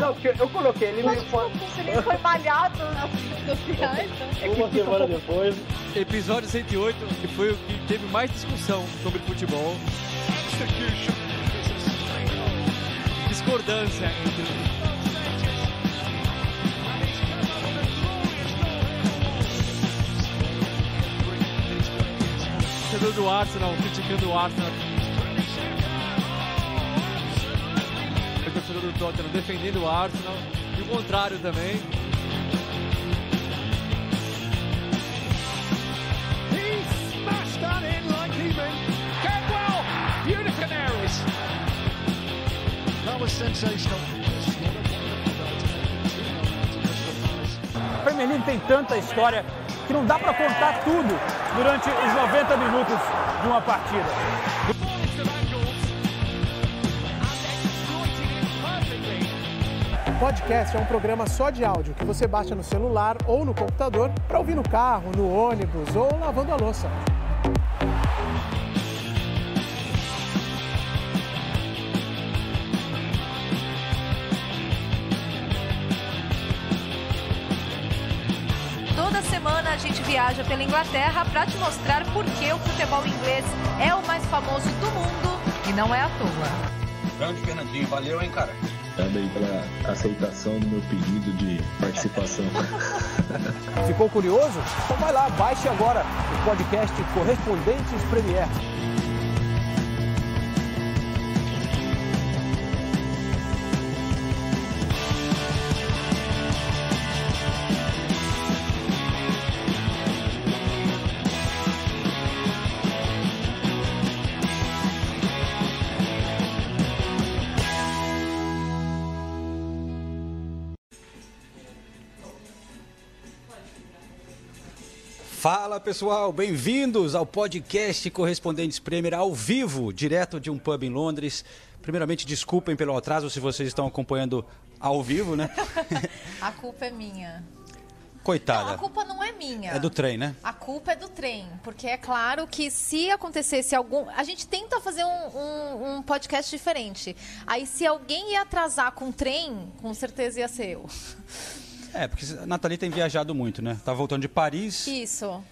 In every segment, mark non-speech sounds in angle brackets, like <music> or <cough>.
Não, porque eu coloquei ele meio fora. tipo, ele foi malhado nas redes sociais. É que Uma um semana depois, Episódio 108, que foi o que teve mais discussão sobre futebol. Discordância entre. Do Arsenal criticando o Arsenal. Do Tottenham defendendo o Arsenal. E o contrário também. Sensational. O feminino tem tanta história que não dá pra contar tudo durante os 90 minutos de uma partida. Podcast é um programa só de áudio que você baixa no celular ou no computador para ouvir no carro, no ônibus ou lavando a louça. Toda semana a gente viaja pela Inglaterra para te mostrar por que o futebol inglês é o mais famoso do mundo e não é à toa. Grande Fernandinho, valeu, hein, cara? Obrigado aí pela aceitação do meu pedido de participação. Ficou curioso? Então vai lá, baixe agora o podcast Correspondentes Premier. Pessoal, bem-vindos ao podcast Correspondentes Premier ao vivo, direto de um pub em Londres. Primeiramente, desculpem pelo atraso se vocês estão acompanhando ao vivo, né? <laughs> A culpa é minha. Não, Coitada. a culpa não é minha. É do trem, né? A culpa é do trem, porque é claro que se acontecesse algum. A gente tenta fazer um, um- um podcast diferente. Aí, se alguém ia atrasar com o trem, com certeza ia ser eu. É, porque a Nathalie tem viajado muito, né? Tá voltando de Paris, Isso.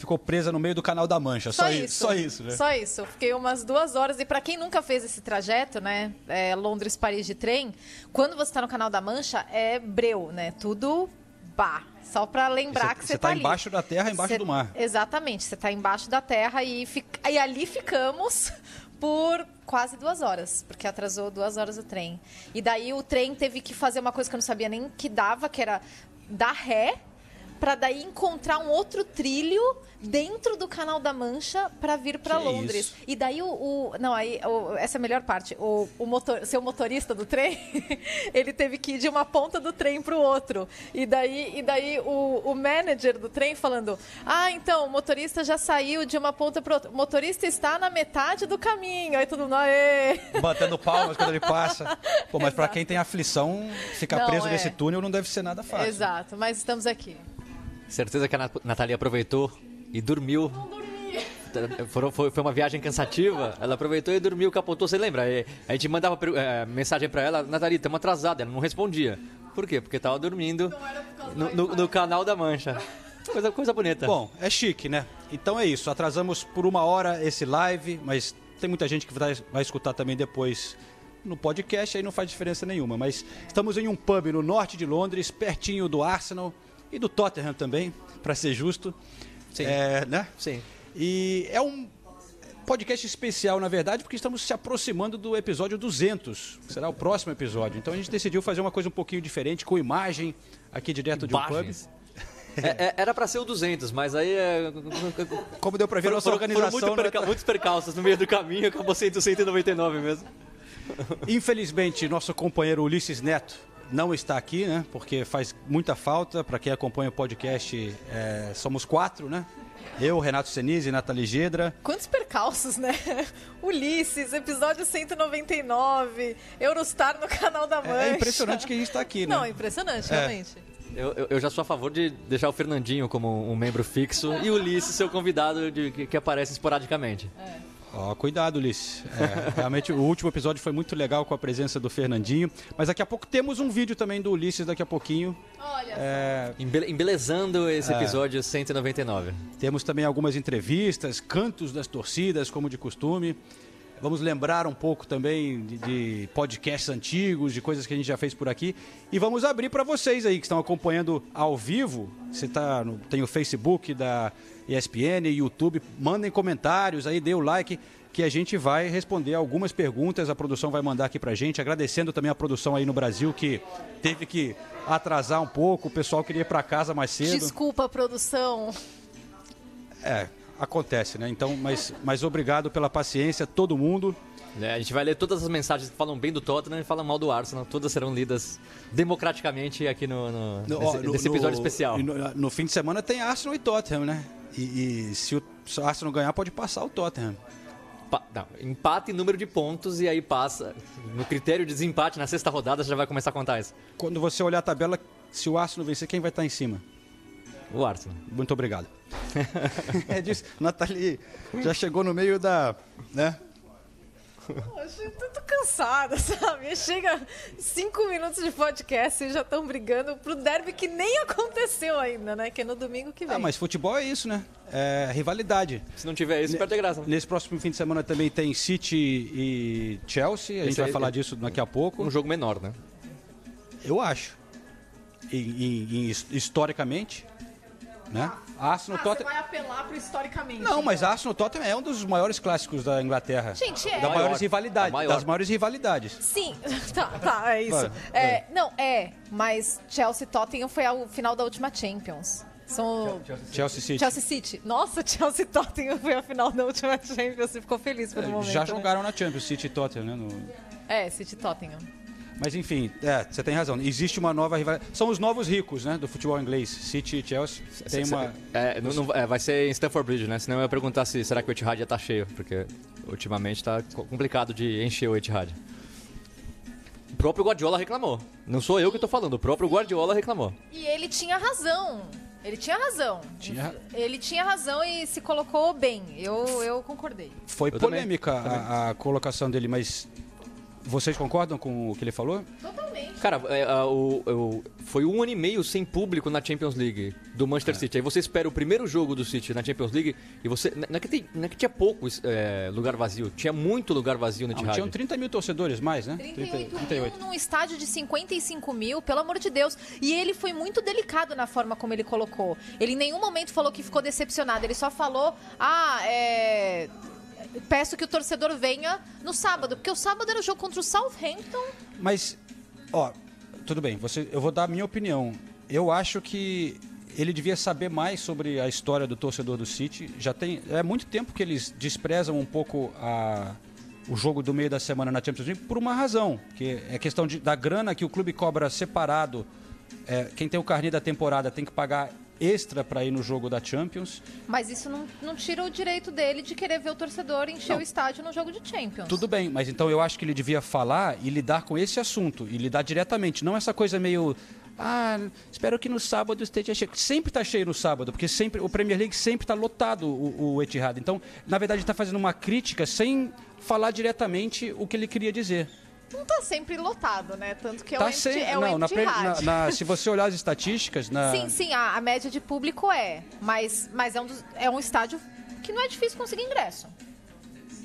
Ficou presa no meio do Canal da Mancha. Só, isso. Só isso, né? Só isso. Fiquei umas duas horas. E para quem nunca fez esse trajeto, né? é, Londres-Paris de trem, quando você tá no Canal da Mancha, é breu, né? Tudo bah. Só para lembrar Você- que você você tá tá ali. embaixo da terra, embaixo Você- do mar. Exatamente. Você tá embaixo da terra e, fica- e ali ficamos <laughs> por quase duas horas, porque atrasou duas horas o trem. E daí o trem teve que fazer uma coisa que eu não sabia nem que dava, que era dar ré para daí encontrar um outro trilho dentro do Canal da Mancha para vir para Londres. isso? E daí o, o- não aí o- essa é a melhor parte. O, o motor, seu motorista do trem, <laughs> ele teve que ir de uma ponta do trem para o outro. E daí e daí o, o manager do trem falando: "Ah, então o motorista já saiu de uma ponta para outra. O motorista está na metade do caminho". Aí todo mundo, aê! Batendo palmas quando ele passa. Pô, mas pra quem tem aflição, ficar Não, preso é. nesse túnel não deve ser nada fácil. Exato, mas estamos aqui. Certeza que a Nat- Nathalie aproveitou e dormiu. Não dormi. Foi, foi- foi uma viagem cansativa. Ela aproveitou e dormiu, capotou. Você lembra? E A gente mandava eh, mensagem pra ela: Nathalie, estamos atrasados. Ela não respondia. Por quê? Porque tava dormindo no, no- no canal da Mancha. Coisa, coisa bonita. Bom, é chique, né? Então é isso. Atrasamos por uma hora esse live, mas tem muita gente que vai, vai escutar também depois no podcast, aí não faz diferença nenhuma. Mas estamos em um pub no norte de Londres, pertinho do Arsenal e do Tottenham também, para ser justo. Sim. É, né? Sim. E é um podcast especial, na verdade, porque estamos se aproximando do episódio 200, que será o próximo episódio. Então a gente decidiu fazer uma coisa um pouquinho diferente, com imagem, aqui direto de um pub. Imagens. <laughs> É- é- era pra ser o 200, mas aí. é, <laughs> Como deu para ver, Foram, nossa foram, foram organização... muito não é perca- muitos percalços no meio do caminho, acabou sendo 199 mesmo. Infelizmente, nosso companheiro Ulisses Neto não está aqui, né? Porque faz muita falta. Para quem acompanha o podcast, é, somos quatro, né? Eu, Renato Senise, Nathalie Gedra. Quantos percalços, né? <laughs> Ulisses, episódio 199, Eurostar no canal da Mancha. É impressionante que a gente está aqui, né? Não, é impressionante, realmente. Eu, eu- eu já sou a favor de deixar o Fernandinho como um membro fixo e o Ulisses ser o convidado de- que, que aparece esporadicamente. Ó, cuidado, Ulisses. É, realmente, o último episódio foi muito legal com a presença do Fernandinho. Mas daqui a pouco temos um vídeo também do Ulisses daqui a pouquinho. Olha, É, Embele- Embelezando esse episódio 199. temos também algumas entrevistas, cantos das torcidas, como de costume. Vamos lembrar um pouco também de, de podcasts antigos, de coisas que a gente já fez por aqui. E vamos abrir para vocês aí que estão acompanhando ao vivo. Você tá no, tem o Facebook da ESPN, YouTube. Mandem comentários aí, dê o like, que a gente vai responder algumas perguntas. A produção vai mandar aqui pra gente. Agradecendo também a produção aí no Brasil, que teve que atrasar um pouco. O pessoal queria ir para casa mais cedo. desculpa, produção. É, acontece, né? Então, mas, mas obrigado pela paciência, todo mundo. É, a gente vai ler todas as mensagens que falam bem do Tottenham e falam mal do Arsenal. Todas serão lidas democraticamente aqui no, no- No- nesse, no- nesse episódio especial. No, fim de semana tem Arsenal e Tottenham, né? E, e se o se o Arsenal ganhar, pode passar o Tottenham. Pa- não, empate em número de pontos e aí passa. No critério de desempate na sexta rodada, você já vai começar a contar isso. Quando você olhar a tabela, se o Arsenal vencer, quem vai estar em cima? O Arsenal. Muito obrigado. <laughs> é disso. Nathalie já chegou no meio da. né? Poxa, eu tô, cansada, <laughs> sabe? Chega cinco minutos de podcast e já estão brigando pro derby que nem aconteceu ainda, né? Que é no domingo que vem. Ah, mas futebol é isso, né? É rivalidade. Se não tiver isso, perde a graça. Nesse próximo fim de semana também tem City e Chelsea. A gente Esse vai aí- falar disso daqui a pouco. Um jogo menor, né? Eu acho. E, e- e his- historicamente, né? Arsenal Ah, Tottenham. apelar pro historicamente. Não, mas Arsenal Tottenham é um dos maiores clássicos da Inglaterra. Gente, é. Das Maior. maiores maior. Das maiores rivalidades. Sim, <laughs> tá, tá, é isso. Vai, É, não, é, mas Chelsea Tottenham foi ao final da última Champions. São Chelsea City. Chelsea City. Nossa, <laughs> Chelsea Tottenham foi a final da última Champions. Você ficou feliz pelo momento. É, Já né? jogaram na Champions, City e Tottenham, né? No- É, City e Tottenham. Mas enfim, é, você tem razão. Existe uma nova rivalidade. São os novos ricos, né? Do futebol inglês. City e Chelsea. Tem uma. É, não- não- é, vai ser em Stamford Bridge, né? Senão eu ia perguntar se será que o Etihad já tá cheio, porque ultimamente tá co- complicado de encher o Etihad. O próprio Guardiola reclamou. Não sou eu que tô falando, o próprio Guardiola reclamou. E ele tinha razão. Ele tinha razão. Tinha- Ele tinha razão e se colocou bem. Eu, eu concordei. Foi Eu também, polêmica a, a colocação dele, mas. Vocês concordam com o que ele falou? Totalmente. Cara, é, a- o- o- foi um ano e meio sem público na Champions League do Manchester City. Aí você espera o primeiro jogo do City na Champions League e você. Não é que, tem- não é que tinha pouco é, lugar vazio, tinha muito lugar vazio no Não, Etihad. tinham 30 mil torcedores mais, né? 38 30, mil num estádio de 55 mil, pelo amor de Deus. E ele foi muito delicado na forma como ele colocou. Ele em nenhum momento falou que ficou decepcionado. Ele só falou, ah, é... Peço que o torcedor venha no sábado, porque o sábado era o jogo contra o Southampton. Mas, ó, tudo bem, você, eu vou dar a minha opinião. Eu acho que ele devia saber mais sobre a história do torcedor do City. Já tem é muito tempo que eles desprezam um pouco a, o jogo do meio da semana na Champions League por uma razão, que é questão de, da grana que o clube cobra separado. É, quem tem o carnê da temporada tem que pagar extra para ir no jogo da Champions. Mas isso não, não tira o direito dele de querer ver o torcedor encher o estádio no jogo de Champions. Tudo bem, mas então eu acho que ele devia falar e lidar com esse assunto, e lidar diretamente, não essa coisa meio. Ah, espero que no sábado esteja cheio. Sempre está cheio no sábado, porque sempre o Premier League sempre está lotado o, o Etihad. Então, na verdade, está fazendo uma crítica sem falar diretamente o que ele queria dizer. Não tá sempre lotado, né? Tanto que é o Tá empty, sem, é o não, na, empty pre- rádio. na- na- se você olhar as estatísticas, na, Sim, sim, a, a média de público é. Mas, mas é, um dos- é um estádio que não é difícil conseguir ingresso.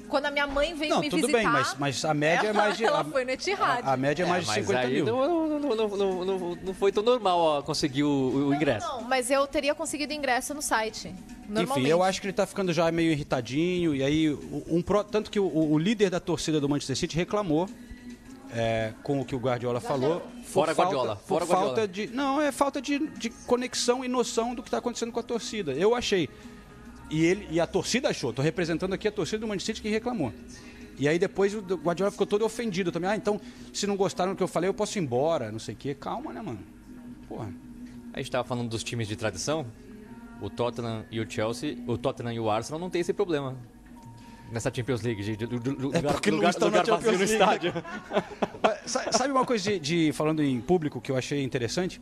Quando a minha mãe veio não, me tudo visitar... bem, mas, mas a média é ela- mais de. <laughs> ela a, foi no Etihad. a, a média é mais de mas 50 aí mil. Não, não, não, não, não- não foi tão normal ó, conseguir o, o ingresso. Não, mas eu teria conseguido ingresso no site. Enfim, eu acho que ele tá ficando já meio irritadinho. E aí, um, pro- tanto que o, o líder da torcida do Manchester City reclamou é, com o que o Guardiola falou. por Fora falta- Guardiola, fora falta Guardiola. de Não, é falta de, de conexão e noção do que está acontecendo com a torcida. Eu achei. E, ele, e a torcida achou. Estou representando aqui a torcida do Manchester City que reclamou. E aí depois o Guardiola ficou todo ofendido também. Ah, então, se não gostaram do que eu falei, eu posso ir embora, não sei o quê. Calma, né, mano? Porra. A gente tava falando dos times de tradição. O Tottenham e o Chelsea, o Tottenham e o Arsenal não tem esse problema. Nessa Champions League, de, de- de- de- É lugar, porque não lugar, estão na lugar no Champions League. estádio. <laughs> Sabe uma coisa de, de- falando em público que eu achei interessante?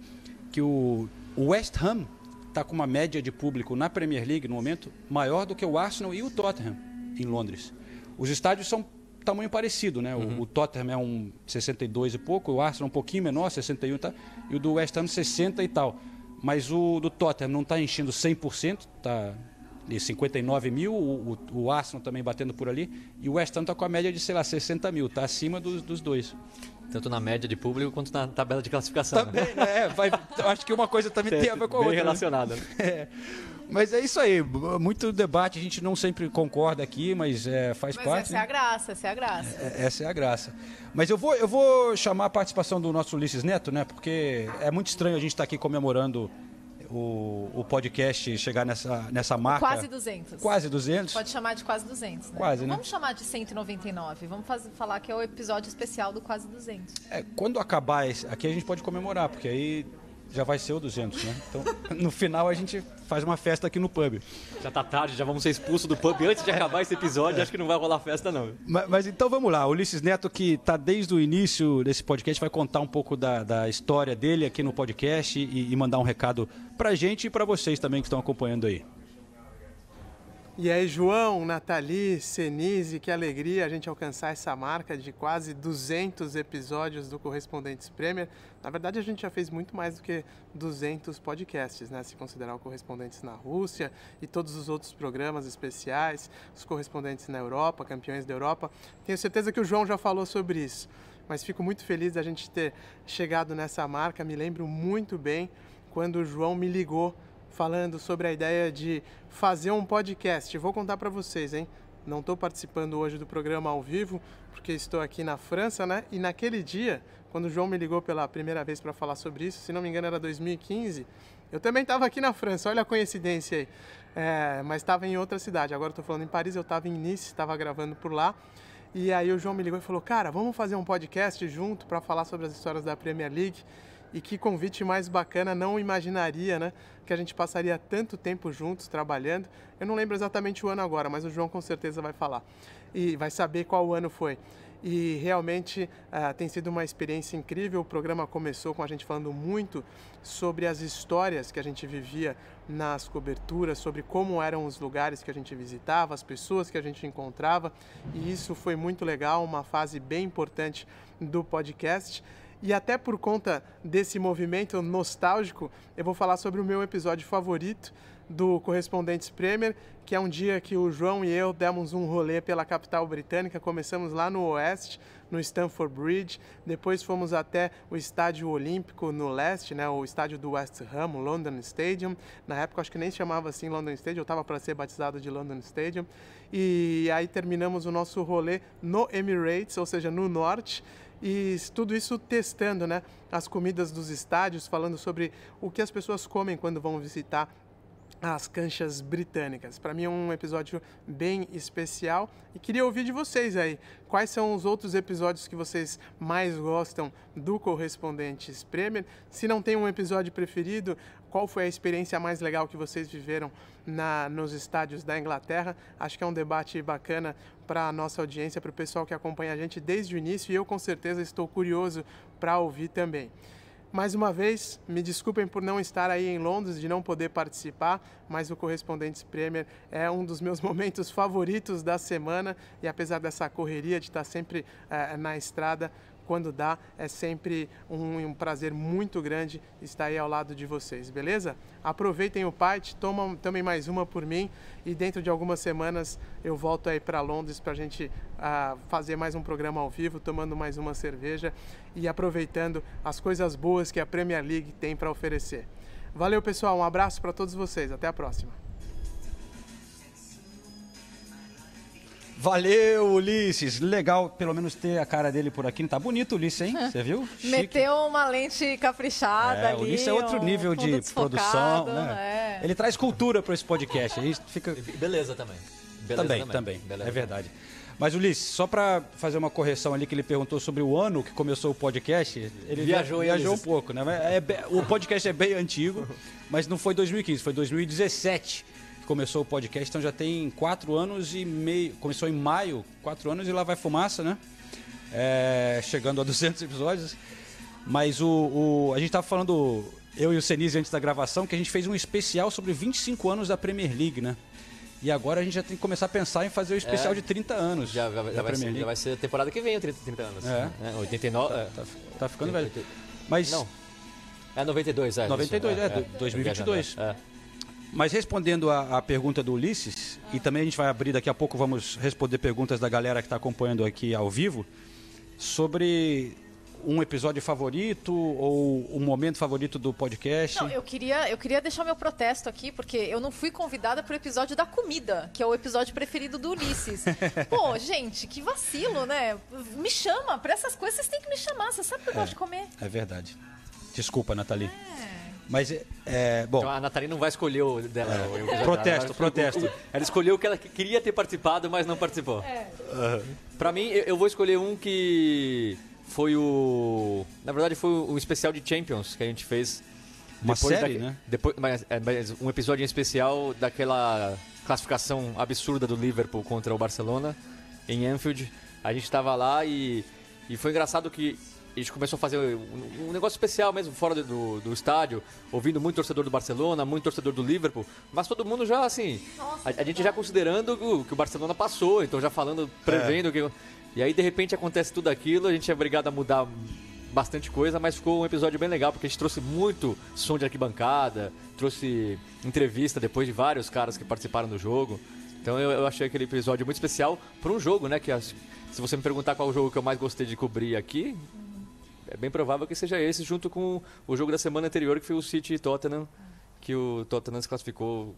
Que o, o West Ham está com uma média de público na Premier League no momento maior do que o Arsenal e o Tottenham em Londres. Os estádios são tamanho parecido, né? Uhum. O, o Tottenham é um 62 e pouco, o Arsenal um pouquinho menor, 61 e tal, e o do West Ham 60 e tal. Mas o do Tottenham não está enchendo 100%, está de 59 mil, o, o, o Arsenal também batendo por ali, e o West Ham está com a média de, sei lá, 60 mil, está acima dos, dos dois. Tanto na média de público quanto na tabela de classificação. né? Também, né? É, vai, acho que uma coisa também tem a ver com a Bem outra. né? relacionada. né? <laughs> É. Mas é isso aí, muito debate, a gente não sempre concorda aqui, mas é, faz Mas parte. essa é a graça, essa é a graça. É, Essa é a graça. Mas eu vou, eu vou chamar a participação do nosso Ulisses Neto, né? Porque é muito estranho a gente estar aqui comemorando o, o podcast chegar nessa, nessa marca. Quase 200. Quase 200. Pode chamar de quase 200, né? Quase, né? Vamos chamar de 199. Vamos fazer, falar que é o episódio especial do quase 200. É, quando acabar esse, aqui a gente pode comemorar, porque aí já vai ser o 200, né? Então, <laughs> no final a gente faz uma festa aqui no pub. Já tá tarde, já vamos ser expulsos do pub antes de acabar esse episódio. Acho que não vai rolar festa, não. Mas, mas então vamos lá, Ulisses Neto, que está desde o início desse podcast, vai contar um pouco da, da história dele aqui no podcast e, e mandar um recado pra gente e pra vocês também que estão acompanhando aí. E aí, João, Nathalie, Senise, que alegria a gente alcançar essa marca de quase 200 episódios do Correspondentes Premier. Na verdade, a gente já fez muito mais do que 200 podcasts, né? Se considerar o Correspondentes na Rússia e todos os outros programas especiais, os Correspondentes na Europa, Campeões da Europa. Tenho certeza que o João já falou sobre isso, mas fico muito feliz da gente ter chegado nessa marca. Me lembro muito bem quando o João me ligou falando sobre a ideia de fazer um podcast. Vou contar para vocês, hein? Não estou participando hoje do programa ao vivo, porque estou aqui na França, né? E naquele dia, quando o João me ligou pela primeira vez para falar sobre isso, se não me engano era 2015, eu também estava aqui na França, olha a coincidência aí. É, mas estava em outra cidade, agora estou falando em Paris, eu estava em Nice, estava gravando por lá. E aí o João me ligou e falou, cara, vamos fazer um podcast junto para falar sobre as histórias da Premier League. E que convite mais bacana, não imaginaria, né? Que a gente passaria tanto tempo juntos trabalhando. Eu não lembro exatamente o ano agora, mas o João com certeza vai falar. E vai saber qual ano foi. E realmente ah, tem sido uma experiência incrível. O programa começou com a gente falando muito sobre as histórias que a gente vivia nas coberturas, sobre como eram os lugares que a gente visitava, as pessoas que a gente encontrava. E isso foi muito legal, uma fase bem importante do podcast. E até por conta desse movimento nostálgico, eu vou falar sobre o meu episódio favorito do Correspondentes Premier, que é um dia que o João e eu demos um rolê pela capital britânica. Começamos lá no oeste, no Stamford Bridge, depois fomos até o Estádio Olímpico no leste, né, o estádio do West Ham, o London Stadium. Na época acho que nem chamava assim London Stadium, eu estava para ser batizado de London Stadium. E aí terminamos o nosso rolê no Emirates, ou seja, no norte e tudo isso testando né, as comidas dos estádios, falando sobre o que as pessoas comem quando vão visitar as canchas britânicas. Para mim é um episódio bem especial e queria ouvir de vocês aí. Quais são os outros episódios que vocês mais gostam do Correspondentes Premier? Se não tem um episódio preferido, qual foi a experiência mais legal que vocês viveram na, nos estádios da Inglaterra? Acho que é um debate bacana para a nossa audiência, para o pessoal que acompanha a gente desde o início e eu com certeza estou curioso para ouvir também. Mais uma vez, me desculpem por não estar aí em Londres, de não poder participar, mas o Correspondentes Premier é um dos meus <laughs> momentos favoritos da semana e apesar dessa correria de estar sempre eh, na estrada, quando dá, é sempre um, um, prazer muito grande estar aí ao lado de vocês, beleza? Aproveitem o Pite, tomam também mais uma por mim e dentro de algumas semanas eu volto aí para Londres para a gente uh, fazer mais um programa ao vivo, tomando mais uma cerveja e aproveitando as coisas boas que a Premier League tem para oferecer. Valeu, pessoal, um abraço para todos vocês, até a próxima. Valeu, Ulisses. Legal, pelo menos ter a cara dele por aqui. Tá bonito, Ulisses, hein? <laughs> Você viu? Chique. Meteu uma lente caprichada é, ali. Ulisses é outro um nível de produção. Né? É. Ele traz cultura para esse podcast. Aí fica... Beleza também. Beleza também, também, é verdade. Mas, Ulisses, só para fazer uma correção ali, que ele perguntou sobre o ano que começou o podcast, ele viajou, viajou um pouco, né? É, o podcast é bem antigo, mas não foi 2015, foi 2017 que começou o podcast, então já tem quatro anos e meio. Começou em maio, quatro anos e lá vai fumaça, né? É, chegando a <laughs> 200 episódios. Mas o, o a gente estava falando, eu e o Senise antes da gravação, que a gente fez um especial sobre 25 anos da Premier League, né? E agora a gente já tem que começar a pensar em fazer o especial É. de 30 anos Já, já, já vai ser, já vai ser a temporada que vem, 30, 30 anos. É. Né? 89. é. Tá, tá ficando velho. 80. Mas, Não. É 92, é. 92, isso, é, do- 2022. É. mas respondendo a, a pergunta do Ulisses, e também a gente vai abrir daqui a pouco, vamos responder perguntas da galera que está acompanhando aqui ao vivo, sobre um episódio favorito ou um momento favorito do podcast. Não, eu queria, eu queria deixar meu protesto aqui, porque eu não fui convidada pro episódio da comida, que é o episódio preferido do Ulisses. <laughs> Pô, gente, que vacilo, né? Me chama, pra essas coisas vocês têm que me chamar, você sabe que eu gosto de comer. É verdade. Desculpa, Nathalie. Mas, é, é, bom, Então a Nathalie não vai escolher o dela. o episódio dela. Protesto, Ela- protesto. Ela escolheu o que ela queria ter participado, mas não participou. É. Pra mim, eu eu vou escolher um que foi o. Na verdade, foi o especial de Champions que a gente fez. Uma depois série, daque- né? Depois, mas, é, mas um episódio em especial daquela classificação absurda do Liverpool contra o Barcelona em Anfield. A gente tava lá e, e foi engraçado que a gente começou a fazer um, um negócio especial mesmo fora do, do, do estádio, ouvindo muito torcedor do Barcelona, muito torcedor do Liverpool, mas todo mundo já assim, a, a gente já considerando que o, que o Barcelona passou, então já falando, prevendo que. E aí de repente acontece tudo aquilo, a gente é obrigado a mudar bastante coisa, mas ficou um episódio bem legal, porque a gente trouxe muito som de arquibancada, trouxe entrevista depois de vários caras que participaram do jogo. Então eu, eu achei aquele episódio muito especial para um jogo, né? Que as- se você me perguntar qual o jogo que eu mais gostei de cobrir aqui, é bem provável que seja esse, junto com o jogo da semana anterior, que foi o City e Tottenham, que o Tottenham se classificou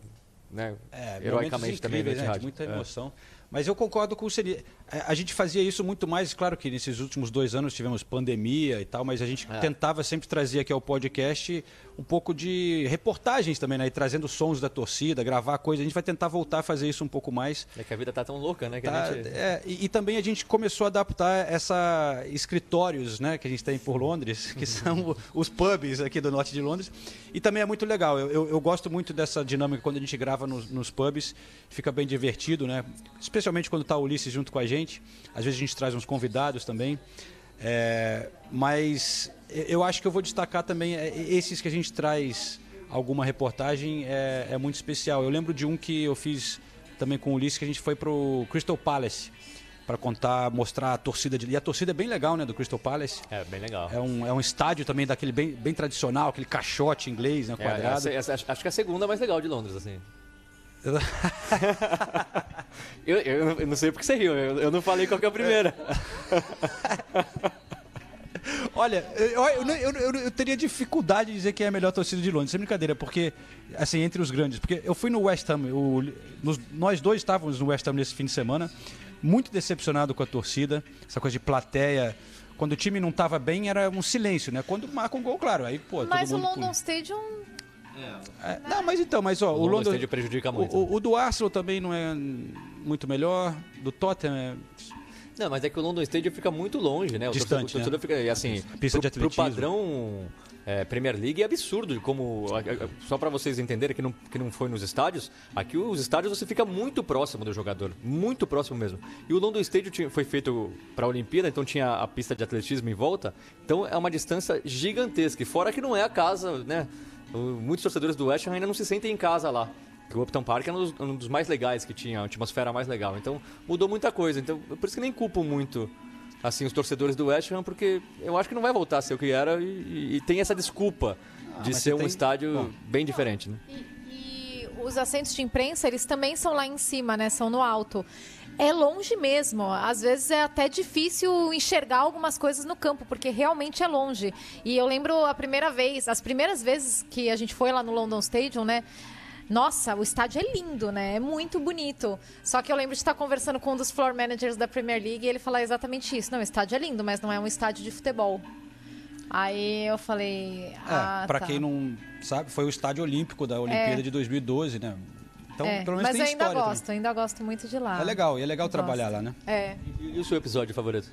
né, É, heroicamente também incríveis, né? De Etihad. muita É. Mas eu concordo com o Seri. É, A gente fazia isso muito mais, claro que nesses últimos dois anos tivemos pandemia e tal, mas a gente É. tentava sempre trazer aqui ao podcast um pouco de reportagens também, né? E trazendo sons da torcida, gravar coisa. A gente vai tentar voltar a fazer isso um pouco mais. É que a vida tá tão louca, né? Tá, gente... é, e, e também a gente começou a adaptar essa escritórios, né, que a gente tem por Londres, <laughs> que são os pubs aqui do norte de Londres. E também é muito legal. Eu, eu- eu gosto muito dessa dinâmica quando a gente grava nos, nos pubs, fica bem divertido, né? Especialmente quando está o Ulisses junto com a gente. Às vezes a gente traz uns convidados também. É, mas eu acho que eu vou destacar também é, esses que a gente traz alguma reportagem é, é muito especial. Eu lembro de um que eu fiz também com o Ulisses, que a gente foi pro Crystal Palace para contar, mostrar a torcida de. E a torcida é bem legal, né, do Crystal Palace. É, bem legal. É um, é um estádio também daquele bem, bem tradicional, aquele caixote inglês, né, É, quadrado. essa- acho que é a segunda mais legal de Londres, assim. <laughs> eu, eu, eu não sei porque você riu, eu, eu não falei qual que é a primeira. <laughs> Olha, eu, eu, eu, teria dificuldade de dizer quem é a melhor torcida de Londres. Sem brincadeira, porque, assim, entre os grandes. Porque eu fui no West Ham, o- nos- nós dois estávamos no West Ham nesse fim de semana, muito decepcionado com a torcida, essa coisa de plateia. Quando o time não estava bem, era um silêncio, né? Quando marca um gol, claro, aí, pô, Mas todo o mundo... London Stadium É, não, mas então, mas ó, o, London London... Prejudica muito. O, o- o do Arsenal também não é muito melhor, do Tottenham é... Não, mas é que o London Stadium fica muito longe, né? O Distante, torcedor, o torcedor fica, e assim, Pista de pro, pro atletismo. padrão é, Premier League é absurdo, como só pra vocês entenderem que não, que não foi nos estádios, aqui os estádios você fica muito próximo do jogador, muito próximo mesmo. E o London Stadium tinha- foi feito pra Olimpíada, então tinha a pista de atletismo em volta, então é uma distância gigantesca. E fora que não é a casa, né? Muitos torcedores do West Ham ainda não se sentem em casa lá. O Upton Park era um dos, um dos mais legais que tinha, a atmosfera mais legal. Então mudou muita coisa. Então por isso que nem culpo muito assim os torcedores do West Ham, porque eu acho que não vai voltar a ser o que era e, e- e tem essa desculpa de mas ser um tem- estádio Bom. bem diferente. Né? E, e os assentos de imprensa, eles também são lá em cima, né? São no alto. É longe mesmo. Às vezes é até difícil enxergar algumas coisas no campo, porque realmente é longe. E eu lembro a primeira vez, as primeiras vezes que a gente foi lá no London Stadium, né? Nossa, o estádio é lindo, né? É muito bonito. Só que eu lembro de estar conversando com um dos floor managers da Premier League e ele falar exatamente isso. Não, o estádio é lindo, mas não é um estádio de futebol. Aí eu falei. ah, É, pra tá. quem não sabe, foi o estádio olímpico da Olimpíada de 2012, né? Então, É, pelo menos mas tem eu ainda história gosto, ainda gosto muito de lá. também. É legal, e é legal Gosto. trabalhar lá, né? É. E, e o seu episódio favorito?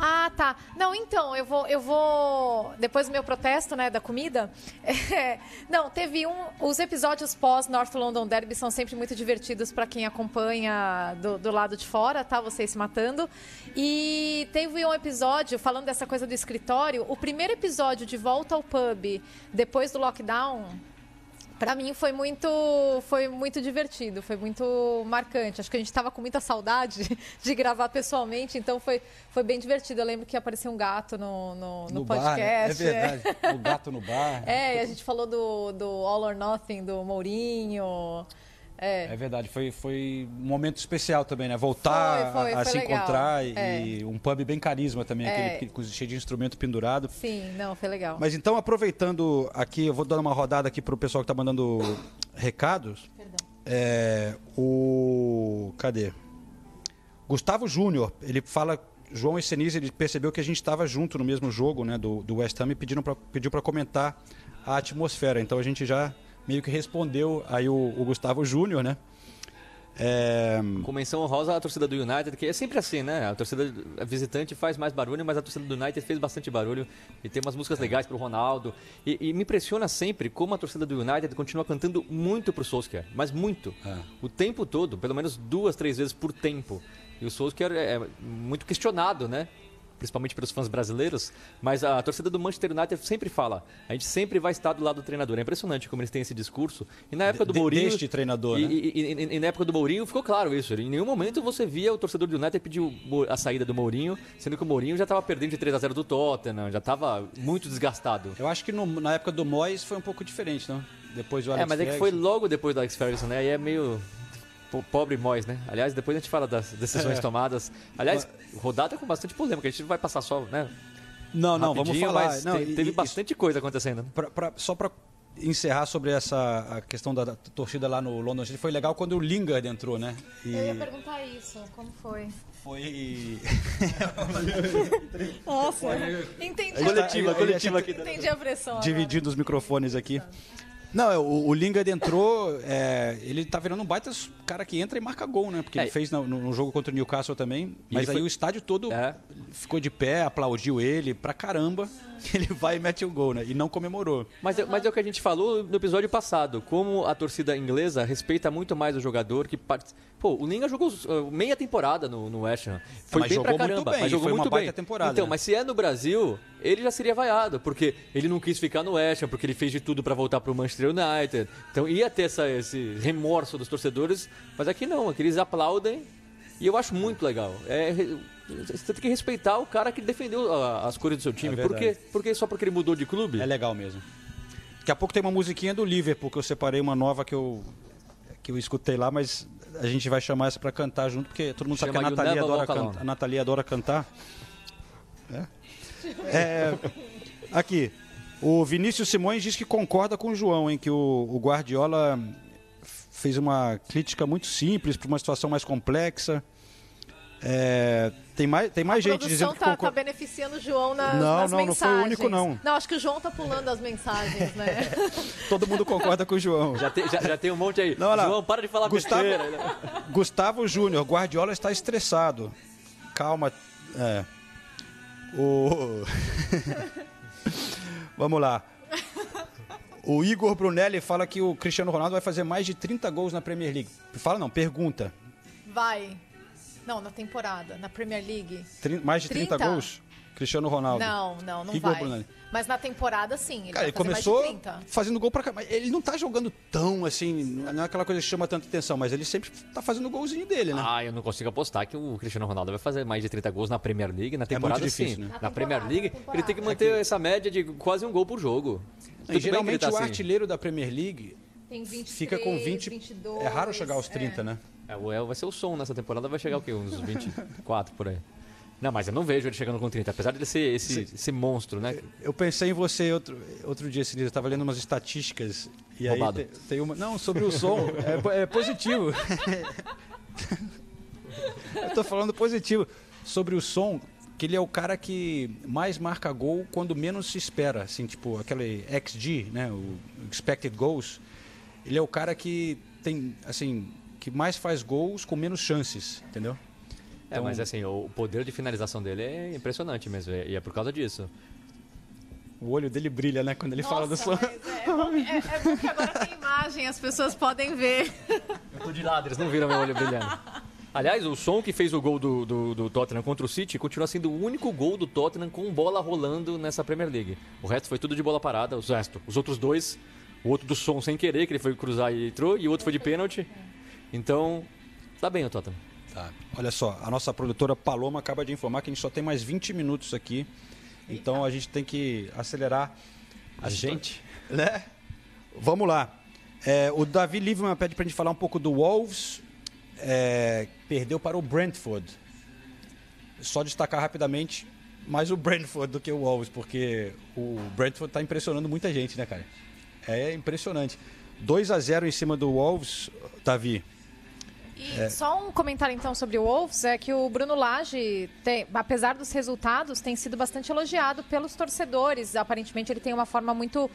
Ah, tá. Não, então, eu vou. Eu vou. Depois do meu protesto, né, da comida. <laughs> é, não, teve um. Os episódios pós North London Derby são sempre muito divertidos para quem acompanha do, do lado de fora, tá? Vocês se matando. E teve um episódio, falando dessa coisa do escritório, o primeiro episódio de volta ao pub depois do lockdown. Pra mim foi muito, foi muito divertido, foi muito marcante. Acho que a gente tava com muita saudade <laughs> de gravar pessoalmente, então foi, foi bem divertido. Eu lembro que apareceu um gato no, no, no bar, né? podcast. É verdade. <laughs> O gato no bar. É, e a gente falou do, do All or Nothing, do Mourinho. É. É verdade, foi, foi um momento especial também, né? Voltar Foi, foi, a, a se legal. encontrar e, É. e um pub bem carisma também, É. aquele que- cheio de instrumento pendurado. Sim, não, foi legal. Mas então, aproveitando aqui, eu vou dar uma rodada aqui para o pessoal que está mandando recados. É, o. Cadê? Gustavo Júnior, ele fala. João e Senise, ele percebeu que a gente estava junto no mesmo jogo né, do, do West Ham e pediram pra, pediu para comentar a atmosfera. Então a gente já meio que respondeu aí o, o Gustavo Júnior, né? É, Com menção honrosa à torcida do United, que é sempre assim, né? A torcida a visitante faz mais barulho, mas a torcida do United fez bastante barulho e tem umas músicas legais pro Ronaldo. E, e me impressiona sempre como a torcida do United continua cantando muito pro Solskjaer, mas muito. O tempo todo, pelo menos duas, três vezes por tempo. E o Solskjaer é é muito questionado, né? Principalmente pelos fãs brasileiros, mas a torcida do Manchester United sempre fala: a gente sempre vai estar do lado do treinador. É impressionante como eles têm esse discurso. E na época do De- Mourinho. deste treinador, e, né? e- e- e- na época do Mourinho ficou claro isso. Em nenhum momento você via o torcedor do United pedir a saída do Mourinho, sendo que o Mourinho já estava perdendo de 3 a 0 do Tottenham, já estava muito desgastado. eu acho que no- na época do Moyes foi um pouco diferente, não? Depois do Alex É, mas é que foi logo depois do Alex Ferguson, né? E é meio pobre Moyes, né? Aliás, depois a gente fala das decisões É. tomadas. Aliás, rodada com bastante polêmica, a gente não vai passar só, né? Não, não, vamos falar. mas não, te- e- teve e- bastante coisa acontecendo. né? Pra- pra- só para encerrar sobre essa a questão da, da torcida lá no London City, foi legal quando o Lingard entrou, né? E Eu ia perguntar isso, como foi? foi. <laughs> Nossa, entendi. Coletiva, a- coletiva aqui. Entendi a pressão. agora. dividindo os microfones aqui. Não, é, o, o Lingard entrou, é, ele tá virando um baita cara que entra e marca gol, né? Porque É. ele fez no, no jogo contra o Newcastle também. Mas ele aí foi- o estádio todo É. ficou de pé, aplaudiu ele pra caramba. <laughs> Ele vai e mete o gol, né? E não comemorou. Mas, é- mas é o que a gente falou no episódio passado, como a torcida inglesa respeita muito mais o jogador que part... Pô, o Linga jogou uh, meia temporada no, no West Ham. Foi Mas bem jogou pra muito caramba, bem, mas jogou foi uma muito baita bem. temporada, Então, né? mas se é no Brasil, ele já seria vaiado, porque ele não quis ficar no West Ham, porque ele fez de tudo pra voltar pro Manchester United. Então ia ter essa, esse remorso dos torcedores, mas aqui não, aqui eles aplaudem e eu acho muito legal. É, você tem que respeitar o cara que defendeu as cores do seu time. É por quê? verdade. Porque só porque ele mudou de clube? É legal mesmo. Daqui a pouco tem uma musiquinha do Liverpool, que eu separei uma nova que eu, que eu escutei lá, mas a gente vai chamar essa pra cantar junto, porque todo mundo sabe que a Chama Never adora, Walk can- Alone. a Nathalie adora cantar. É. É, aqui, o Vinícius Simões diz que concorda com o João, hein, que o, o Guardiola fez uma crítica muito simples para uma situação mais complexa. É, tem mais, tem mais A gente dizendo produção que tá, tá concorda. beneficiando o João nas, Não, nas não, não foi o mensagens. único, não. Não, acho que o João tá pulando as mensagens, né? <laughs> Todo mundo concorda com o João. Já tem, já, já tem um monte aí. Não. João, para de falar Gustavo- besteira. Gustavo Júnior, Guardiola está estressado. Calma. É. O... <laughs> Vamos lá. O Igor Brunelli fala que o Cristiano Ronaldo vai fazer mais de 30 gols na Premier League. Fala não, pergunta. Vai. Não, na temporada, na Premier League. Tri- Mais de 30, 30? gols? Cristiano Ronaldo. Não, não, não Igor vai. Brunelli. Mas na temporada, sim. Ele Cara, vai ele fazer começou mais de 30. fazendo gol pra cá. Ele não tá jogando tão assim. Não é aquela coisa que chama tanta atenção, mas ele sempre tá fazendo o golzinho dele, né? Ah, eu não consigo apostar que o Cristiano Ronaldo vai fazer mais de 30 gols na Premier League. Na temporada, difícil, sim. né? Na, Na Premier League, na temporada. ele tem que manter essa média de quase um gol por jogo. E geralmente tá o assim. artilheiro da Premier League Tem 23, fica com 20. 22. é raro chegar aos 30, é. né? É, o El vai ser o som nessa temporada, vai chegar o quê? Uns 24 por aí. Não, mas eu não vejo ele chegando com 30, apesar de ele ser esse, esse monstro, né? Eu pensei em você outro, outro dia, Sinisa, eu estava lendo umas estatísticas e Roubado. aí te- tem uma. Não, sobre o som. é, é positivo. <laughs> eu tô falando positivo. Sobre o som, que ele é o cara que mais marca gol quando menos se espera. Assim, tipo, aquele XG, né? O Expected Goals. Ele é o cara que tem, assim, que mais faz gols com menos chances, entendeu? É, Então- mas assim, o poder de finalização dele é impressionante mesmo, e é por causa disso. O olho dele brilha, né? Quando ele fala do som. Nossa, mas é, é, é bom que agora tem imagem, as pessoas podem ver. Eu tô de lado, eles não viram meu olho brilhando. <laughs> Aliás, o som que fez o gol do, do, do Tottenham contra o City continua sendo o único gol do Tottenham com bola rolando nessa Premier League. O resto foi tudo de bola parada, os resto. Os outros dois O outro do som sem querer, que ele foi cruzar e entrou, e o outro foi de pênalti. Então, tá bem o Tottenham. Tá. Olha só, a nossa produtora Paloma acaba de informar que a gente só tem mais 20 minutos aqui. Então a gente tem que acelerar A gente? né? Vamos lá. É, o Davi Liveman pede pra gente falar um pouco do Wolves. É, perdeu para o Brentford. Só destacar rapidamente mais o Brentford do que o Wolves, porque o Brentford tá impressionando muita gente, né, cara? É impressionante. 2 a 0 em cima do Wolves, Davi. E só um comentário então sobre o Wolves é que o Bruno Lage, tem- apesar dos resultados, tem sido bastante elogiado pelos torcedores. Aparentemente ele tem uma forma muito,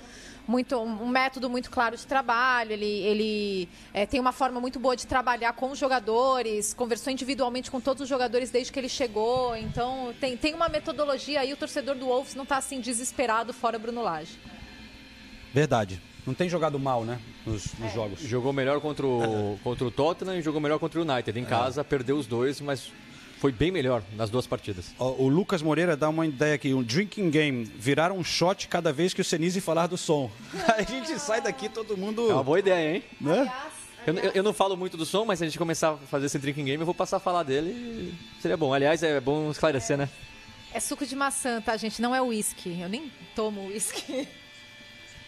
muito um método muito claro de trabalho. Ele, ele eh, tem uma forma muito boa de trabalhar com os jogadores. Conversou individualmente com todos os jogadores desde que ele chegou. Então tem, tem uma metodologia aí. O torcedor do Wolves não está assim desesperado fora Bruno Lage. Verdade. Não tem jogado mal, né? Nos, nos jogos. Jogou melhor contra o, contra o Tottenham e jogou melhor contra o United. Em casa, perdeu os dois, mas foi bem melhor nas duas partidas. Ó, O Lucas Moreira dá uma ideia aqui, um drinking game, virar um shot cada vez que o Senise falar do som. Aí <laughs> a gente sai daqui todo mundo, É uma boa ideia, hein? né? Eu, eu- eu não falo muito do som, mas se a gente começar a fazer esse drinking game, eu vou passar a falar dele e seria bom. Aliás, é bom esclarecer, né? É suco de maçã, tá, gente? Não é uísque. Eu nem tomo uísque.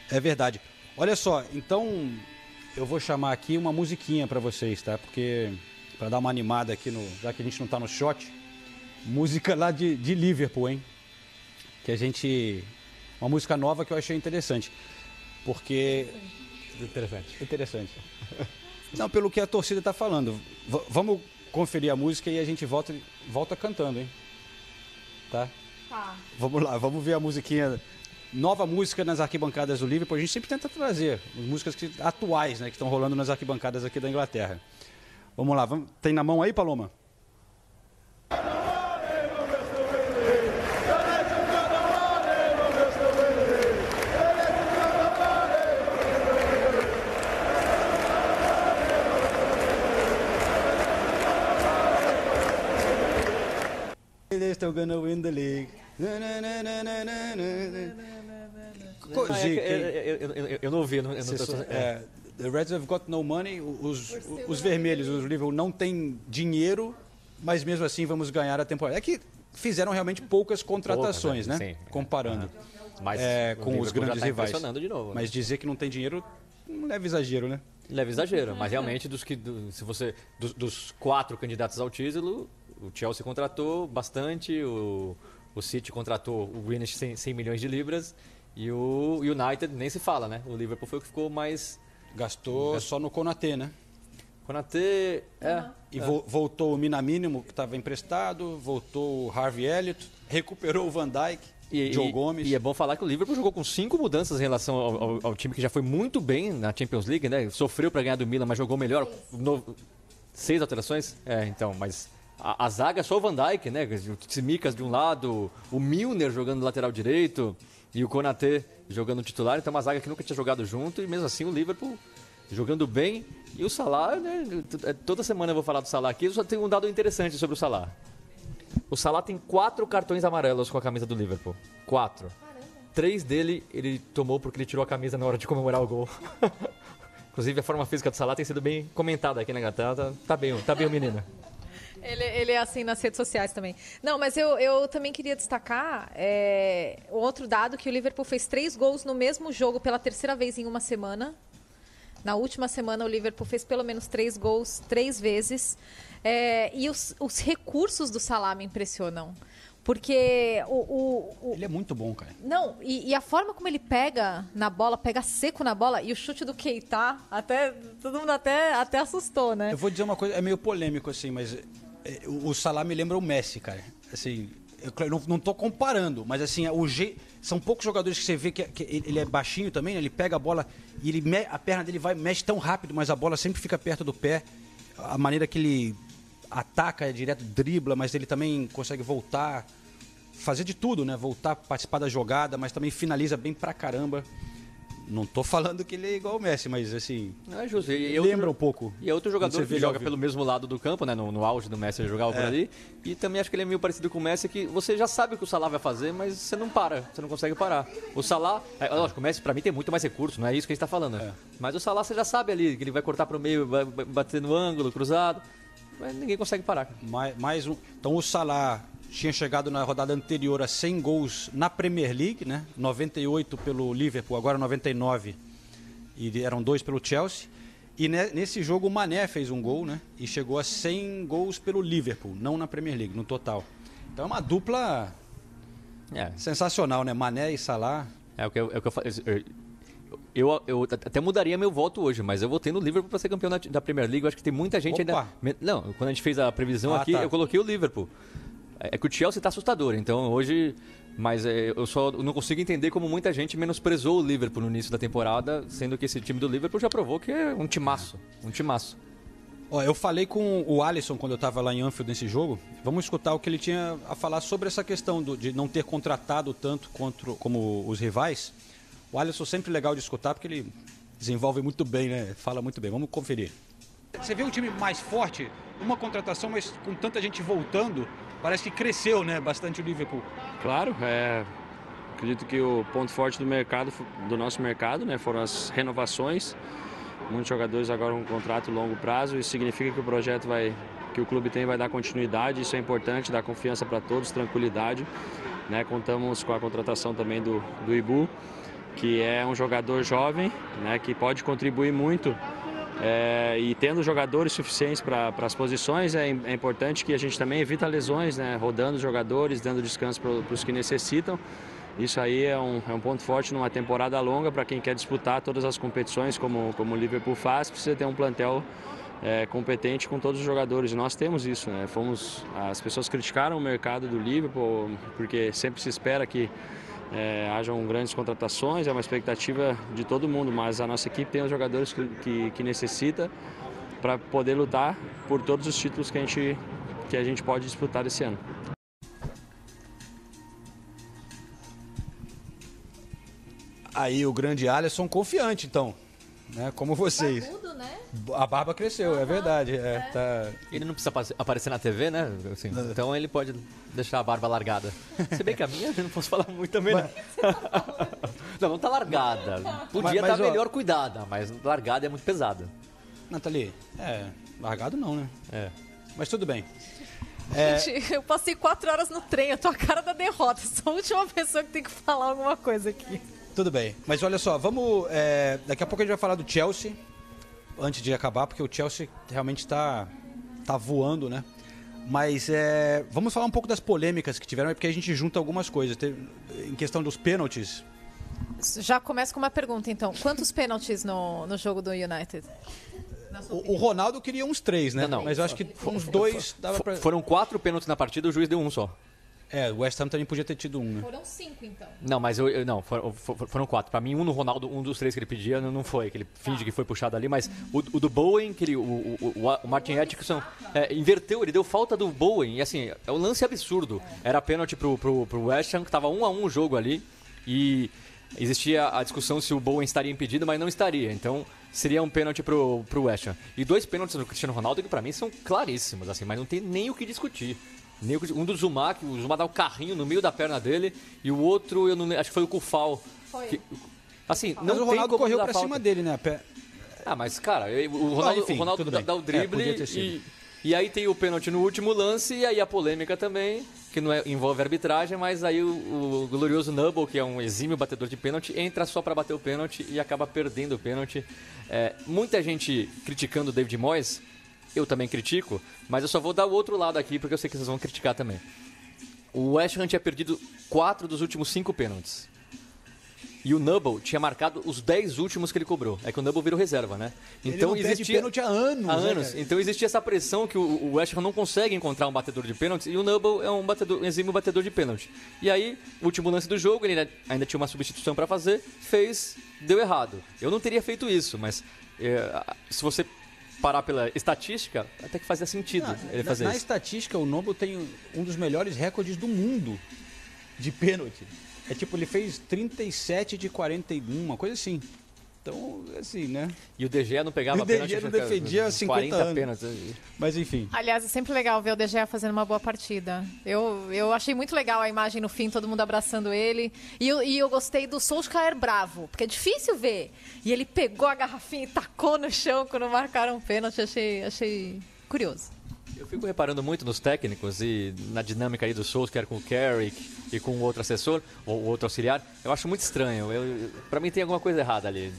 É verdade. Olha só, então eu vou chamar aqui uma musiquinha pra vocês, tá? Porque pra dar uma animada aqui no, já que a gente não tá no shot, música lá de, de Liverpool, hein? Que a gente uma música nova que eu achei interessante. Porque Interessante. Interessante. <laughs> Não, pelo que a torcida está falando. V- vamos conferir a música e a gente volta, volta cantando, hein? Tá? Tá. Vamos lá, vamos ver a musiquinha. Nova música nas arquibancadas do Liverpool. A gente sempre tenta trazer músicas que- atuais, né? Que estão rolando nas arquibancadas aqui da Inglaterra. Vamos lá, vamos, tem na mão aí, Paloma? They're still gonna win the league. Na. Co- Ah, é que- hein? eu, eu- eu- eu não ouvi. eu não- eu não- só- é. é, the Reds have got no money. Os, os vermelhos, os Liverpool, não tem dinheiro, mas mesmo assim vamos ganhar a temporada. É que fizeram realmente poucas contratações, Poucas, né? né? Sim. Comparando Mas é, com os grandes tá rivais. novo. né? Mas dizer que não tem dinheiro não leva exagero, né? Leve exagero, mas realmente dos que do- se você dos, dos quatro candidatos ao título, o Chelsea contratou bastante, o, o City contratou o Greenish 100, 100 milhões de libras e o United nem se fala, né? O Liverpool foi o que ficou mais Gastou só no Konatê, né? Konaté, é, E vo- voltou o Minamínimo, que estava emprestado, voltou o Harvey Elliott, recuperou o Van Dijk, E, Joe e- Gomes. e é bom falar que o Liverpool jogou com cinco mudanças em relação ao, ao- ao time que já foi muito bem na Champions League, né? Sofreu para ganhar do Milan, mas jogou melhor. No- seis alterações? É, então, mas a, a zaga é só o Van Dijk, né? O Tsimikas de um lado, o Milner jogando lateral direito e o Konaté jogando titular. Então, uma zaga que nunca tinha jogado junto e mesmo assim o Liverpool jogando bem. E o Salah, né? t- Toda semana eu vou falar do Salah aqui. Eu só tenho um dado interessante sobre o Salah. O Salah tem quatro cartões amarelos com a camisa do Liverpool. Quatro. Três dele ele tomou porque ele tirou a camisa na hora de comemorar o gol. <laughs> Inclusive a forma física do Salah tem sido bem comentada aqui na Inglaterra. Tá, tá bem, tá bem o menino. Ele, ele é assim nas redes sociais também. Não, mas eu, eu também queria destacar é, outro dado que o Liverpool fez três gols no mesmo jogo pela terceira vez em uma semana. Na última semana o Liverpool fez pelo menos três gols três vezes. É, e os, os recursos do Salah me impressionam. Porque o, o- o- Ele é muito bom, cara. não, e, e a forma como ele pega na bola, pega seco na bola, e o chute do Keita, até todo mundo até, até assustou, né? Eu vou dizer uma coisa, é meio polêmico assim, mas o o Salah me lembra o Messi, cara. Assim, eu não, não tô comparando, mas assim, o je... são poucos jogadores que você vê que, que ele ele é baixinho também, né? ele pega a bola e ele me- a perna dele vai mexe tão rápido, mas a bola sempre fica perto do pé. A maneira que ele ataca é direto, dribla, mas ele também consegue voltar, fazer de tudo, né? Voltar, participar da jogada, mas também finaliza bem pra caramba. Não tô falando que ele é igual ao Messi, mas assim, é justo. E, lembra outro, um pouco. E é outro jogador que joga pelo mesmo lado do campo, né? No, no auge do Messi ele jogava por É. ali. E também acho que ele é meio parecido com o Messi, que você já sabe o que o Salah vai fazer, mas você não para, você não consegue parar. O Salah, é, lógico, o Messi pra mim tem muito mais recurso, não é isso que a gente tá falando. É. Mas o Salah você já sabe ali, que ele vai cortar pro meio, vai vai bater no ângulo, cruzado. Mas ninguém consegue parar. Mais, mais um. Então o Salah tinha chegado na rodada anterior a 100 gols na Premier League, né? 98 pelo Liverpool, agora 99. E eram dois pelo Chelsea. E ne- nesse jogo o Mané fez um gol, né? E chegou a 100 gols pelo Liverpool, não na Premier League, no total. Então é uma dupla É, sensacional, né? Mané e Salah. É o que eu, é o que eu falei. Eu, eu, até mudaria meu voto hoje, mas eu votei no Liverpool para ser campeão da, da Premier League. Eu acho que tem muita gente Opa. ainda. Não, quando a gente fez a previsão Ah, aqui, tá. eu coloquei o Liverpool. É, que o Chelsea tá assustador, então hoje. Mas é, eu só não consigo entender como muita gente menosprezou o Liverpool no início da temporada, sendo que esse time do Liverpool já provou que é um timaço. Um timaço. Ó, eu falei com o Alisson quando eu estava lá em Anfield nesse jogo. Vamos escutar o que ele tinha a falar sobre essa questão do- de não ter contratado tanto contra, como os rivais. O Alisson sempre legal de escutar porque ele desenvolve muito bem, né? Fala muito bem. Vamos conferir. Você vê um time mais forte, uma contratação, mas com tanta gente voltando, parece que cresceu, né? Bastante o Liverpool. Claro, é, acredito que o ponto forte do mercado, do nosso mercado, né, foram as renovações. Muitos jogadores agora com contrato longo prazo, isso significa que o projeto vai, que o clube tem vai dar continuidade, isso é importante, dar confiança para todos, tranquilidade. Né, contamos com a contratação também do, do Ibu, que é um jogador jovem, né, que pode contribuir muito é, e tendo jogadores suficientes para as posições, é, é importante que a gente também evita lesões, né? rodando os jogadores, dando descanso para os que necessitam. Isso aí é um, é um ponto forte numa temporada longa para quem quer disputar todas as competições, como, como o Liverpool faz, precisa ter um plantel é, competente com todos os jogadores. Nós temos isso. Né? Fomos, as pessoas criticaram o mercado do Liverpool, porque sempre se espera que é, hajam grandes contratações, é uma expectativa de todo mundo, mas a nossa equipe tem os jogadores que, que, que necessita para poder lutar por todos os títulos que a gente, que a gente pode disputar esse ano. Aí o grande Alisson confiante, então. Né? Como vocês. Barbudo, né? A barba cresceu, é verdade. É, tá... Ele não precisa apa- aparecer na TV, né? Assim, então ele pode deixar a barba largada. Se bem que a minha, eu não posso falar muito também, né? <laughs> Não, não tá largada. Podia Mas- estar mas, ó- melhor cuidada, mas largada é muito pesada. Nathalie, é, largado não, né? É. Mas tudo bem. <laughs> Gente, eu passei quatro horas no trem, eu tô a cara da derrota. <laughs> Sou a última pessoa que tem que falar alguma coisa aqui. Tudo bem. Mas olha só, vamos. é, daqui a pouco a gente vai falar do Chelsea. Antes de acabar, porque o Chelsea realmente está tá voando, né? Mas é, vamos falar um pouco das polêmicas que tiveram, é porque a gente junta algumas coisas. Em questão dos pênaltis, Já começa com uma pergunta, então. Quantos pênaltis no, no jogo do United? o, o Ronaldo queria uns três, né? Não, não. Mas eu acho que uns dois dava pra. Foram quatro pênaltis na partida, o juiz deu um só. É, o West Ham também podia ter tido um, né? Foram cinco, então. Não, mas eu, eu- não, foram, for- foram quatro. Pra mim, um no Ronaldo, um dos três que ele pedia, não, não foi, que ele finge que foi puxado ali, mas o, o do Bowen, que ele, o, o, o- o Martin Atkinson é, inverteu, ele deu falta do Bowen, e assim, é um lance absurdo. Era pênalti pro, pro, pro West Ham, que tava um a um o jogo ali, e existia a discussão se o Bowen estaria impedido, mas não estaria, então seria um pênalti pro, pro West Ham. E dois pênaltis do Cristiano Ronaldo que pra mim são claríssimos, assim, mas não tem nem o que discutir. Um do Zuma, que o Zuma dá um carrinho no meio da perna dele, e o outro, eu não acho que foi o Kufal. Foi. que- assim, Mas não o tem Ronaldo como correu pra falta. cima dele, né? Pé- Ah, mas cara, o Ronaldo, enfim, o Ronaldo dá, dá o É, drible sido. e, e aí tem o pênalti no último lance e aí a polêmica também, que não é- envolve arbitragem, mas aí o, o glorioso Nubble, que é um exímio batedor de pênalti, entra só pra bater o pênalti e acaba perdendo o pênalti. É, muita gente criticando o David Moyes, eu também critico, mas eu só vou dar o outro lado aqui porque eu sei que vocês vão criticar também. O West Ham tinha perdido quatro dos últimos cinco pênaltis. E o Nubble tinha marcado os 10 últimos que ele cobrou. É que o Nubble virou reserva, né? Ele não perde pênalti há anos, Há né, anos. cara? Então existia essa pressão que o, o West Ham não consegue encontrar um batedor de pênaltis e o Nubble é um, batedor, um exímio batedor de pênalti. E aí, último lance do jogo, ele ainda, ainda tinha uma substituição para fazer, fez, deu errado. Eu não teria feito isso, mas é, se você parar pela estatística, até que fazia sentido ele na, fazer na isso. estatística, o Nobo tem um dos melhores recordes do mundo de pênalti. É tipo, ele fez 37 de 41, uma coisa assim. Então, assim, né? E o DG não pegava E o DG pênalti, não defendia 50 40 anos. pênaltis. Mas enfim. Aliás, é sempre legal ver o Gea fazendo uma boa partida. Eu, eu achei muito legal a imagem no fim, todo mundo abraçando ele. E eu, e eu gostei do Solskjaer bravo, porque é difícil ver. E ele pegou a garrafinha e tacou no chão quando marcaram o pênalti. Achei, achei curioso. Eu fico reparando muito nos técnicos e na dinâmica aí do era com o Carrick e com o outro assessor, ou o outro auxiliar. Eu acho muito estranho. Eu, eu- pra mim tem alguma coisa errada ali.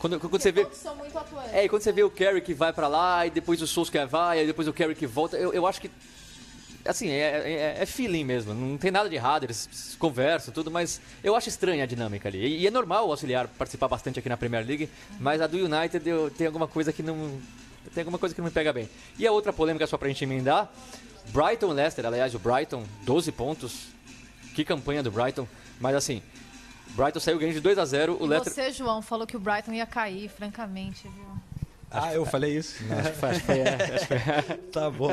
Quando, quando você vê. são muito atuantes. É, e quando você vê o Carrick vai pra lá e depois o que vai, e depois o Carrick volta, eu, eu acho que. Assim, é, é, é feeling mesmo, não tem nada de errado, eles conversam, tudo, mas eu acho estranha a dinâmica ali. E, e é normal o auxiliar participar bastante aqui na Premier League, mas a do United eu, tem alguma coisa que não. Tem alguma coisa que não me pega bem. E a outra polêmica, só pra gente emendar: Brighton Leicester, aliás, o Brighton, 12 pontos. Que campanha do Brighton. Mas assim, Brighton saiu ganhando de 2 a 0 o E Leicester. você, João, falou que o Brighton ia cair, francamente, viu? Ah, eu falei isso? Acho que foi- acho que foi- <laughs> acho que foi- Tá bom.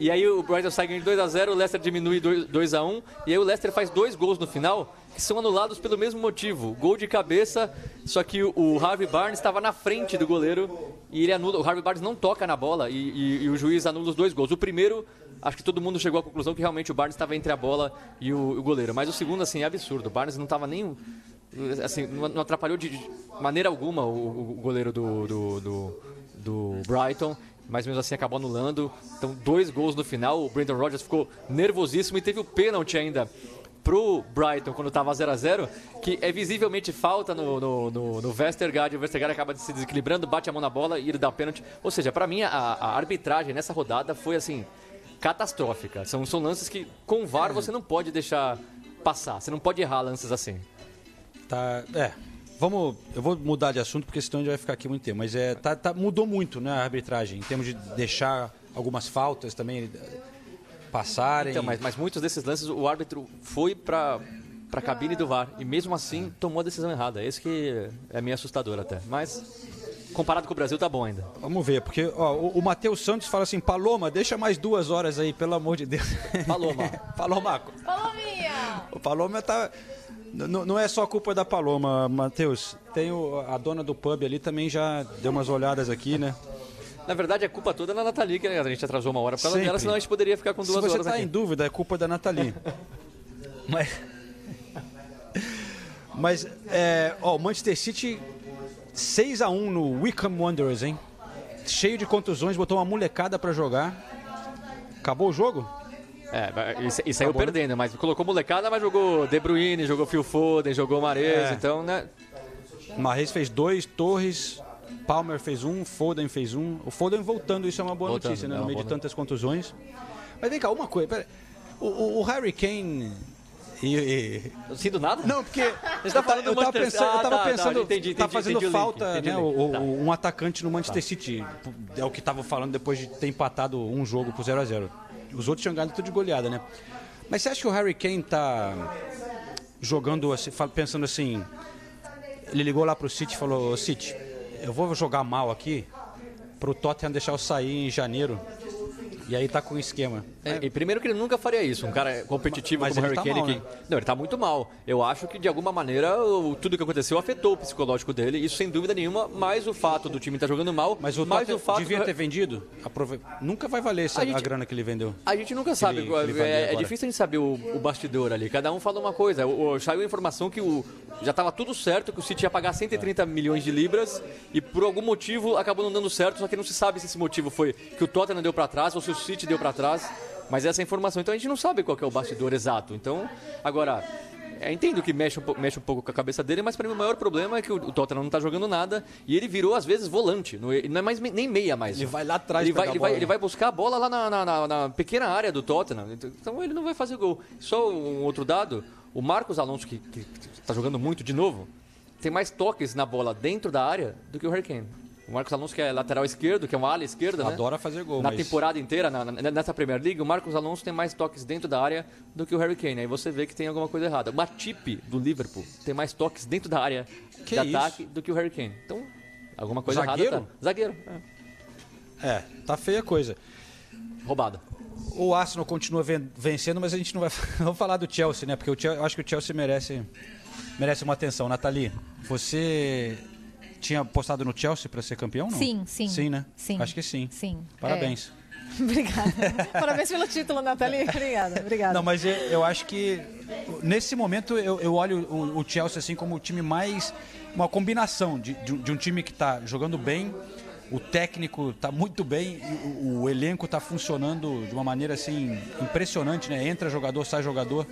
E aí o Brighton sai ganhando de 2x0, o Leicester diminui 2x1, e aí o Leicester faz dois gols no final, que são anulados pelo mesmo motivo. Gol de cabeça, só que o, o Harvey Barnes estava na frente do goleiro, e ele anula, o Harvey Barnes não toca na bola, e, e- e o juiz anula os dois gols. O primeiro, acho que todo mundo chegou à conclusão que realmente o Barnes estava entre a bola e o, o goleiro. Mas o segundo, assim, é absurdo. O Barnes não estava nem... Assim, não atrapalhou de maneira alguma o, o goleiro do, do, do, do Brighton mas mesmo assim acabou anulando. Então, dois gols no final. O Brandon Rodgers ficou nervosíssimo e teve o pênalti ainda pro Brighton quando estava 0 a 0 que é visivelmente falta no, no, no, no Vestergaard. O Vestergaard acaba se desequilibrando, bate a mão na bola e ele dá o pênalti. Ou seja, para mim, a, a arbitragem nessa rodada foi assim catastrófica. São, são lances que com o VAR você não pode deixar passar. Você não pode errar lances assim. Tá, é. Vamos, eu vou mudar de assunto porque senão a gente vai ficar aqui muito tempo. Mas é, tá, tá- mudou muito, né, a arbitragem, em termos de deixar algumas faltas também eh, passarem. Então, mas, mas muitos desses lances o árbitro foi para para cabine do VAR e mesmo assim tomou a decisão errada. Esse que é meio assustador até. Mas comparado com o Brasil tá bom ainda. Vamos ver, porque ó, o, o Matheus Santos fala assim: Paloma, deixa mais duas horas aí, pelo amor de Deus. <laughs> Paloma. Paloma, Palominha! o Paloma tá. N- não é só culpa da Paloma, Matheus. Tem o- a dona do pub ali também já deu umas olhadas aqui, né? Na verdade, a culpa toda é da Nathalie, que a gente atrasou uma hora Sempre. dela, senão a gente poderia ficar com Se duas você horas tá aqui. em dúvida, é culpa da Nathalie. <laughs> Mas. Mas, é, ó, o Manchester City 6x1 no Wickham Wanderers, hein? Cheio de contusões, botou uma molecada pra jogar. Acabou o jogo? É, e, sa- e saiu Acabou, né? perdendo, mas colocou molecada, mas jogou De Bruyne, jogou Phil Foden, jogou Mares, É. então, né? Marreis fez dois, Torres, Palmer fez um, Foden fez um. O Foden voltando, isso é uma boa Voltando, notícia, né? é No meio de tantas contusões. Mas vem cá, uma coisa. pera- O, o, o Harry Kane. E, e- Assim do nada? Não, porque. <laughs> Você tá falando eu do tava Manchester- pensando, eu Ah, tava tá, tá, pensando entendi, tá entendi, fazendo entendi o link, falta né, tá. um atacante no Manchester City. É o que tava falando depois de ter empatado um jogo por 0 a 0 Os outros tinham ganhado tudo de goleada, né? Mas você acha que o Harry Kane tá jogando assim, pensando assim. Ele ligou lá pro City e falou: "Ô, City, eu vou jogar mal aqui pro Tottenham deixar eu sair em janeiro. E aí tá com um esquema. É, e primeiro que ele nunca faria isso, um cara competitivo Mas como Harry tá Kane. mal, que... né? Não, ele tá muito mal. Eu acho que de alguma maneira o- tudo que aconteceu afetou o psicológico dele, isso sem dúvida nenhuma, mais o fato do time estar jogando mal, Mas o mais o fato devia do- ter vendido. Aprove- Nunca vai valer essa, A a, gente- grana que ele vendeu. A gente nunca sabe, ele- ele é, é difícil a gente saber o, o bastidor ali. Cada um fala uma coisa. O, saiu a informação que o, já estava tudo certo, que o City ia pagar 130 milhões de libras e por algum motivo acabou não dando certo, só que não se sabe se esse motivo foi que o Tottenham deu para trás ou se o City deu para trás. Mas essa é a informação, então a gente não sabe qual é o bastidor exato. Então, agora, é, entendo que mexe um, po- mexe um pouco com a cabeça dele, mas para mim o maior problema é que o, o Tottenham não tá jogando nada e ele virou às vezes volante, não é, não é mais nem meia mais. Ele vai lá atrás ele vai, ele vai, ele né? vai buscar a bola lá na, na- na- na pequena área do Tottenham. Então ele não vai fazer gol. Só um outro dado: o Marcos Alonso, que está jogando muito de novo, tem mais toques na bola dentro da área do que o Harry Kane. O Marcos Alonso, que é lateral esquerdo, que é uma ala esquerda, né? Adora fazer gol, Na mas- temporada inteira, na- na- nessa Premier League, o Marcos Alonso tem mais toques dentro da área do que o Harry Kane. Aí você vê que tem alguma coisa errada. O Matip, do Liverpool, tem mais toques dentro da área Que de isso? ataque do que o Harry Kane. Então, alguma coisa Zagueiro? errada tá. Zagueiro. é. É, tá feia a coisa. Roubada. o Arsenal continua ven- vencendo, mas a gente não vai <laughs> vamos falar do Chelsea, né? Porque eu acho que o Chelsea merece, merece uma atenção. Nathalie, você tinha apostado no Chelsea para ser campeão, não? Sim, sim. Sim, né? Sim. Acho que sim. Sim. Parabéns. <laughs> Obrigada. Parabéns pelo título, Nathalie. Obrigada, obrigada. Não, mas eu, eu acho que nesse momento eu, eu olho o, o Chelsea assim como o time mais. uma combinação de, de um- de um time que está jogando bem, o técnico está muito bem, o, o elenco está funcionando de uma maneira assim impressionante, né? Entra jogador, sai jogador.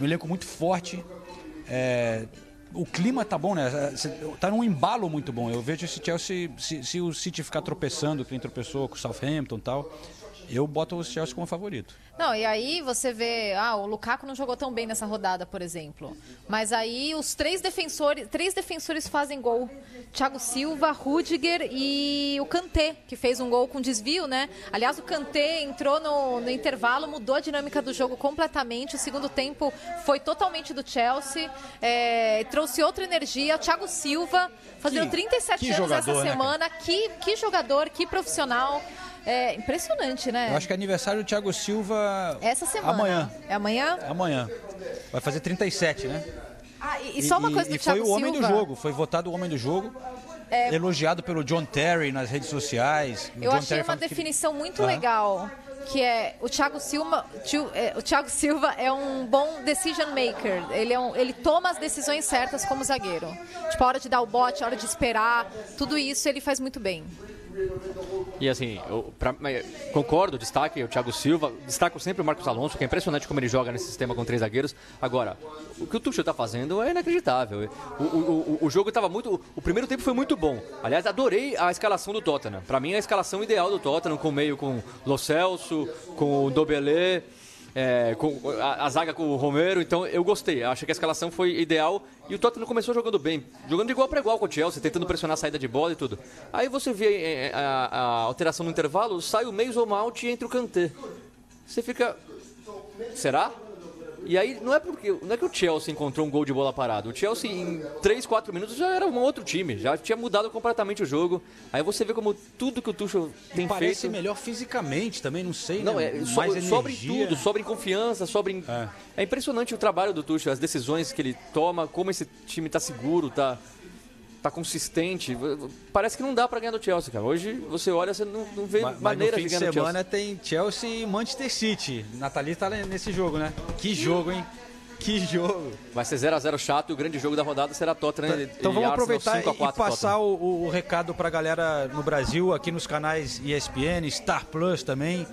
Um elenco muito forte. É, o clima tá bom, né? Cê- Tá num embalo muito bom. Eu vejo esse Chelsea, se, se o City ficar tropeçando, que tropeçou com o Southampton e tal, eu boto o Chelsea como favorito. Não, e aí você vê, ah, o Lukaku não jogou tão bem nessa rodada, por exemplo. Mas aí os três defensores, três defensores fazem gol. Thiago Silva, Rudiger e o Kanté, que fez um gol com desvio, né? Aliás, o Kanté entrou no, no intervalo, mudou a dinâmica do jogo completamente. O segundo tempo foi totalmente do Chelsea, é, trouxe outra energia. Thiago Silva, fazendo Que- 37 que anos jogador, essa né, semana. que, que jogador, que profissional. É impressionante, né? Eu acho que é aniversário do Thiago Silva Essa semana. amanhã. É amanhã? Amanhã. Vai fazer 37, né? Ah, e, e só uma coisa do e Thiago foi o homem Silva. É. do jogo, foi votado o homem do jogo. Elogiado pelo John Terry nas redes sociais. Eu John achei Terry uma falando que- definição muito legal. Que é o Thiago Silva, é, o Thiago Silva é um bom decision maker. Ele, é um- ele toma as decisões certas como zagueiro. Tipo, a hora de dar o bote, a hora de esperar, tudo isso ele faz muito bem. E assim, eu pra- mas, concordo, destaque o Thiago Silva, destaco sempre o Marcos Alonso, que é impressionante como ele joga nesse sistema com três zagueiros. Agora, o que o Tuchel tá fazendo é inacreditável. O, o, o, o jogo estava muito. O primeiro tempo foi muito bom. Aliás, adorei a escalação do Tottenham. Pra mim, é a escalação ideal do Tottenham, com o meio com Lo Celso, com o Dobelé. É, com a, a zaga com o Romero, então eu gostei. Acho que a escalação foi ideal e o Tottenham começou jogando bem, jogando de igual para igual com o Chelsea, tentando pressionar a saída de bola e tudo. Aí você vê é, a, a alteração no intervalo, sai o Mason Mount e entra o Kanté. Você fica, será? E aí não é porque não é que o Chelsea encontrou um gol de bola parado. O Chelsea em 3, 4 minutos já era um outro time, já tinha mudado completamente o jogo. Aí você vê como tudo que o Tuchel tem Parece feito melhor fisicamente também, não sei, não, né? é, so, Mais sobra em energia. tudo, sobra em confiança, sobra em... É. É. impressionante o trabalho do Tuchel, as decisões que ele toma, como esse time tá seguro, tá, tá consistente. Parece que não dá pra ganhar do Chelsea, cara. Hoje você olha, você não, não vê Mas, mas maneira fim de ganhar do Chelsea. semana tem Chelsea e Manchester City. Nathalie tá nesse jogo, né? Que jogo, hein? Que jogo. Vai ser 0x0 chato e o grande jogo da rodada será Tottenham e Então e vamos aproveitar 5 a e 4 passar o, o- o recado pra galera no Brasil, aqui nos canais ESPN, Star Plus também.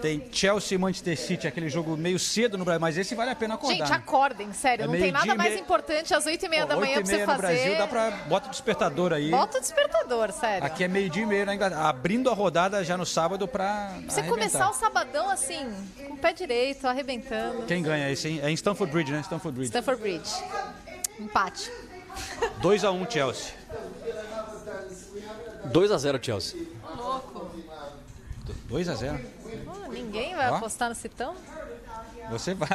Tem Chelsea e Manchester City, aquele jogo meio cedo no Brasil, mas esse vale a pena acordar. Gente, né? acordem, sério. É não tem nada mais meia- importante às 8h30 da manhã oito e pra você meia no fazer. Brasil, dá pra... Bota o despertador aí. Bota o despertador, sério. Aqui é meio-dia e meio na Inglaterra. Abrindo a rodada já no sábado pra Pra você começar o sabadão assim, com o pé direito, arrebentando. Quem ganha esse, hein? É em Stamford Bridge, né? Stamford Bridge. Stanford Bridge. Empate. 2x1 Chelsea. 2x0 Chelsea. 2x0. Ah, ninguém vai Ó. apostar no Citão? Você vai.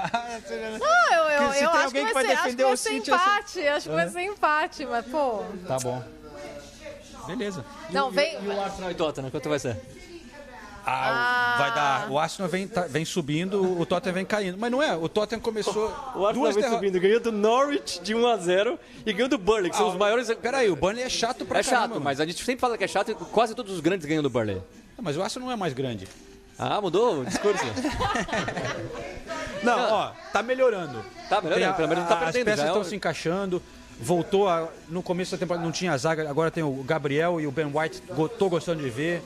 Não, eu, eu, Se eu tem acho alguém que vai ser, acho que defender vai o ser City, eu empate. Acho que vai ser empate, mas pô. Tá bom. Beleza. Não, vem. E o Arsenal e Tottenham, quanto vai ser? Ah, o- vai dar. O Arsenal vem, tá- vem subindo, o Tottenham vem caindo. Mas não é, o Tottenham começou. <laughs> O Arsenal duas vem derro- subindo, ganhou do Norwich de 1x0 e ganhou do Burnley, que são Ah, os maiores... Peraí, o Burnley é chato pra É caramba, chato, mano. mas a gente sempre fala que é chato e quase todos os grandes ganham do Burnley. Não, Mas o Arsenal não é mais grande. Ah, mudou o discurso? <laughs> Não, ó, tá melhorando. Tá melhorando, a- pelo menos não tá a- perdendo. As peças é estão um- se encaixando. Voltou a, no começo da temporada não tinha a zaga, agora tem o Gabriel e o Ben White. Go- Tô gostando de ver.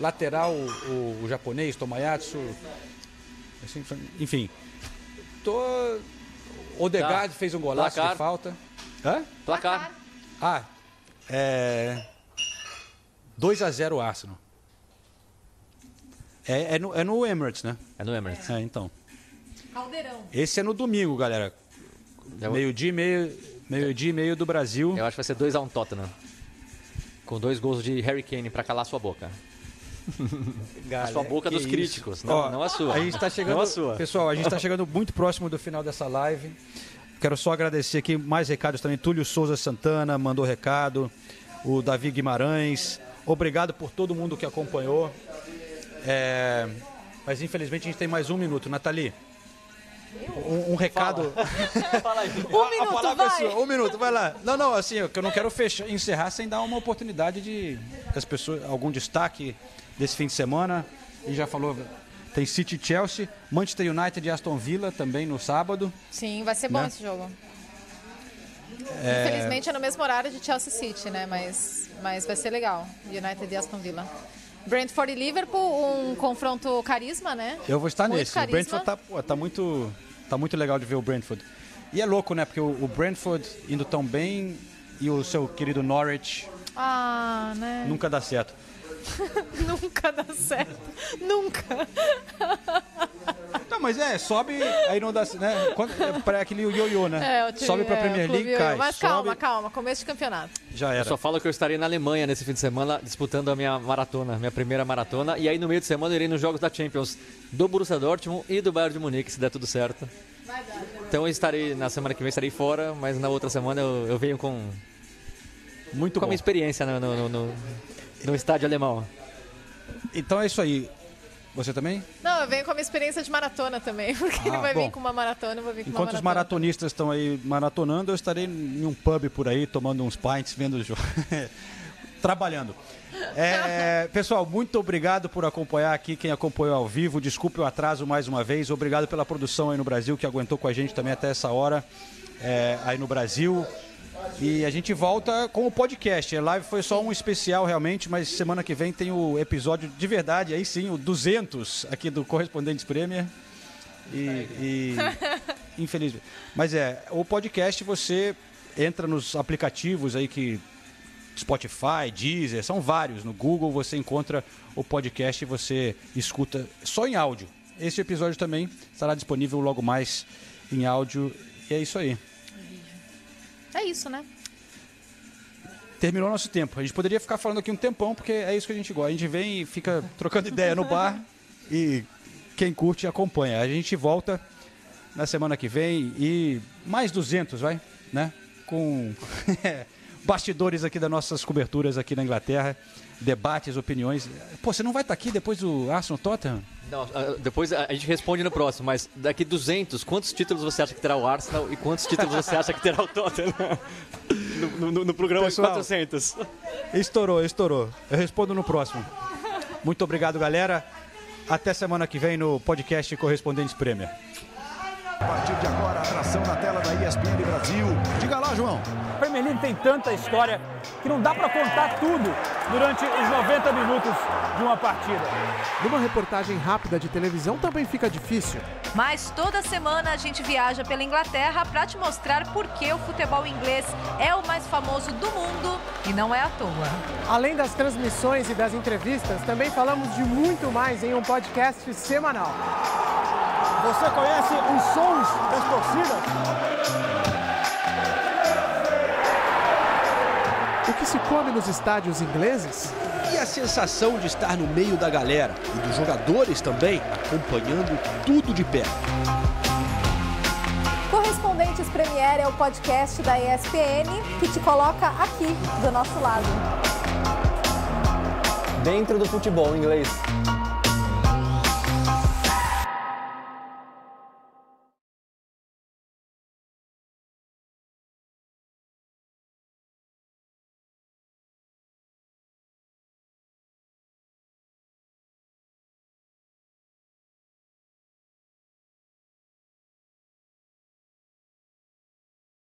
Lateral, o, o japonês, Tomayatsu. Assim, enfim. Tô. Odegaard Tá. fez um golaço Placar. de falta. Hã? Placar. Ah, é. 2x0 Arsenal. É, é, no, é no Emirates, né? É no Emirates. É, então. Caldeirão. Esse é no domingo, galera. Eu- Meio-dia e meio, meio-dia e meio do Brasil. Eu acho que vai ser 2x1 Tottenham. Com dois gols de Harry Kane pra calar sua boca. a sua boca <laughs> dos isso. críticos, não, Ó, não a sua. A gente tá chegando, Não a sua. Pessoal, a gente está chegando muito próximo do final dessa live. Quero só agradecer aqui mais recados também. Túlio Souza Santana mandou recado. O Davi Guimarães. Obrigado por todo mundo que acompanhou. É, Mas infelizmente a gente tem mais um minuto. Nathalie, um, um recado. <laughs> Fala aí. Um a minuto, palavra é vai. sua. Um minuto, vai lá. Não, não, assim, eu não quero fechar, encerrar sem dar uma oportunidade de das pessoas, algum destaque desse fim de semana. E já falou, tem City e Chelsea, Manchester United e Aston Villa também no sábado. Sim, vai ser bom Né? esse jogo. Infelizmente é no mesmo horário de Chelsea City, né? Mas, mas vai ser legal. United e Aston Villa. Brentford e Liverpool, um confronto carisma, né? Eu vou estar Muito nesse. O carisma. Brentford tá, pô, tá muito tá muito legal de ver o Brentford. E é louco, né? Porque o, o Brentford indo tão bem e o seu querido Norwich Ah, né? nunca dá certo. <laughs> Nunca dá certo. Nunca. Não, mas é, sobe, aí não dá, né? Quando, é para aquele ioiô, né? É, time- sobe pra é, Premier clube- League, cai. Mas sobe, calma, calma. Começo de campeonato. já Eu era. só falo que eu estarei na Alemanha nesse fim de semana disputando a minha maratona, minha primeira maratona. E aí no meio de semana eu irei nos jogos da Champions do Borussia Dortmund e do Bayern de Munique, se der tudo certo. Então eu estarei, na semana que vem estarei fora, mas na outra semana eu, eu venho com, Muito com a bom. minha experiência no, no, no, no estádio alemão. Então é isso aí. Você também? Não, eu venho com a minha experiência de maratona também. <laughs> Porque Ah, vai bom. vir com uma maratona, eu vou vir com Enquanto uma os maratona. maratonistas estão aí maratonando, eu estarei em um pub por aí, tomando uns pints, vendo o jogo. <laughs> Trabalhando. É, <laughs> pessoal, muito obrigado por acompanhar aqui, quem acompanhou ao vivo. Desculpe o atraso mais uma vez. Obrigado pela produção aí no Brasil, que aguentou com a gente também até essa hora é, aí no Brasil. E a gente volta com o podcast. A live foi só um especial realmente, mas semana que vem tem o episódio de verdade, aí sim, o 200 aqui do Correspondentes Premier. E, e <laughs> infelizmente. Mas é, o podcast você entra nos aplicativos aí que Spotify, Deezer, são vários. No Google você encontra o podcast e você escuta só em áudio. Esse episódio também estará disponível logo mais em áudio. E é isso aí. É isso, né? Terminou nosso tempo. A gente poderia ficar falando aqui um tempão, porque é isso que a gente gosta. A gente vem e fica trocando ideia no bar <laughs> e quem curte acompanha. A gente volta na semana que vem e mais 200, vai, né? Com <laughs> bastidores aqui das nossas coberturas aqui na Inglaterra, debates, opiniões. Pô, você não vai estar aqui depois do Arsenal Tottenham? Não, ah, depois a gente responde no próximo, mas daqui 200, quantos títulos você acha que terá o Arsenal e quantos títulos você acha que terá o Tottenham? <laughs> No, no- no programa Pessoal. 400. Estourou, estourou. Eu respondo no próximo. Muito obrigado, galera. Até semana que vem no podcast Correspondentes Premier. A partir de agora, atração na tela da ESPN Brasil. Diga lá, João. A Premier League tem tanta história que não dá para contar tudo durante os 90 minutos de uma partida. Numa reportagem rápida de televisão também fica difícil. Mas toda semana a gente viaja pela Inglaterra para te mostrar por que o futebol inglês é o mais famoso do mundo e não é à toa. Além das transmissões e das entrevistas, também falamos de muito mais em um podcast semanal. Você conhece os sons das torcidas? Que se come nos estádios ingleses? E a sensação de estar no meio da galera e dos jogadores também, acompanhando tudo de perto. Correspondentes Premier é o podcast da ESPN que te coloca aqui do nosso lado. Dentro do futebol inglês.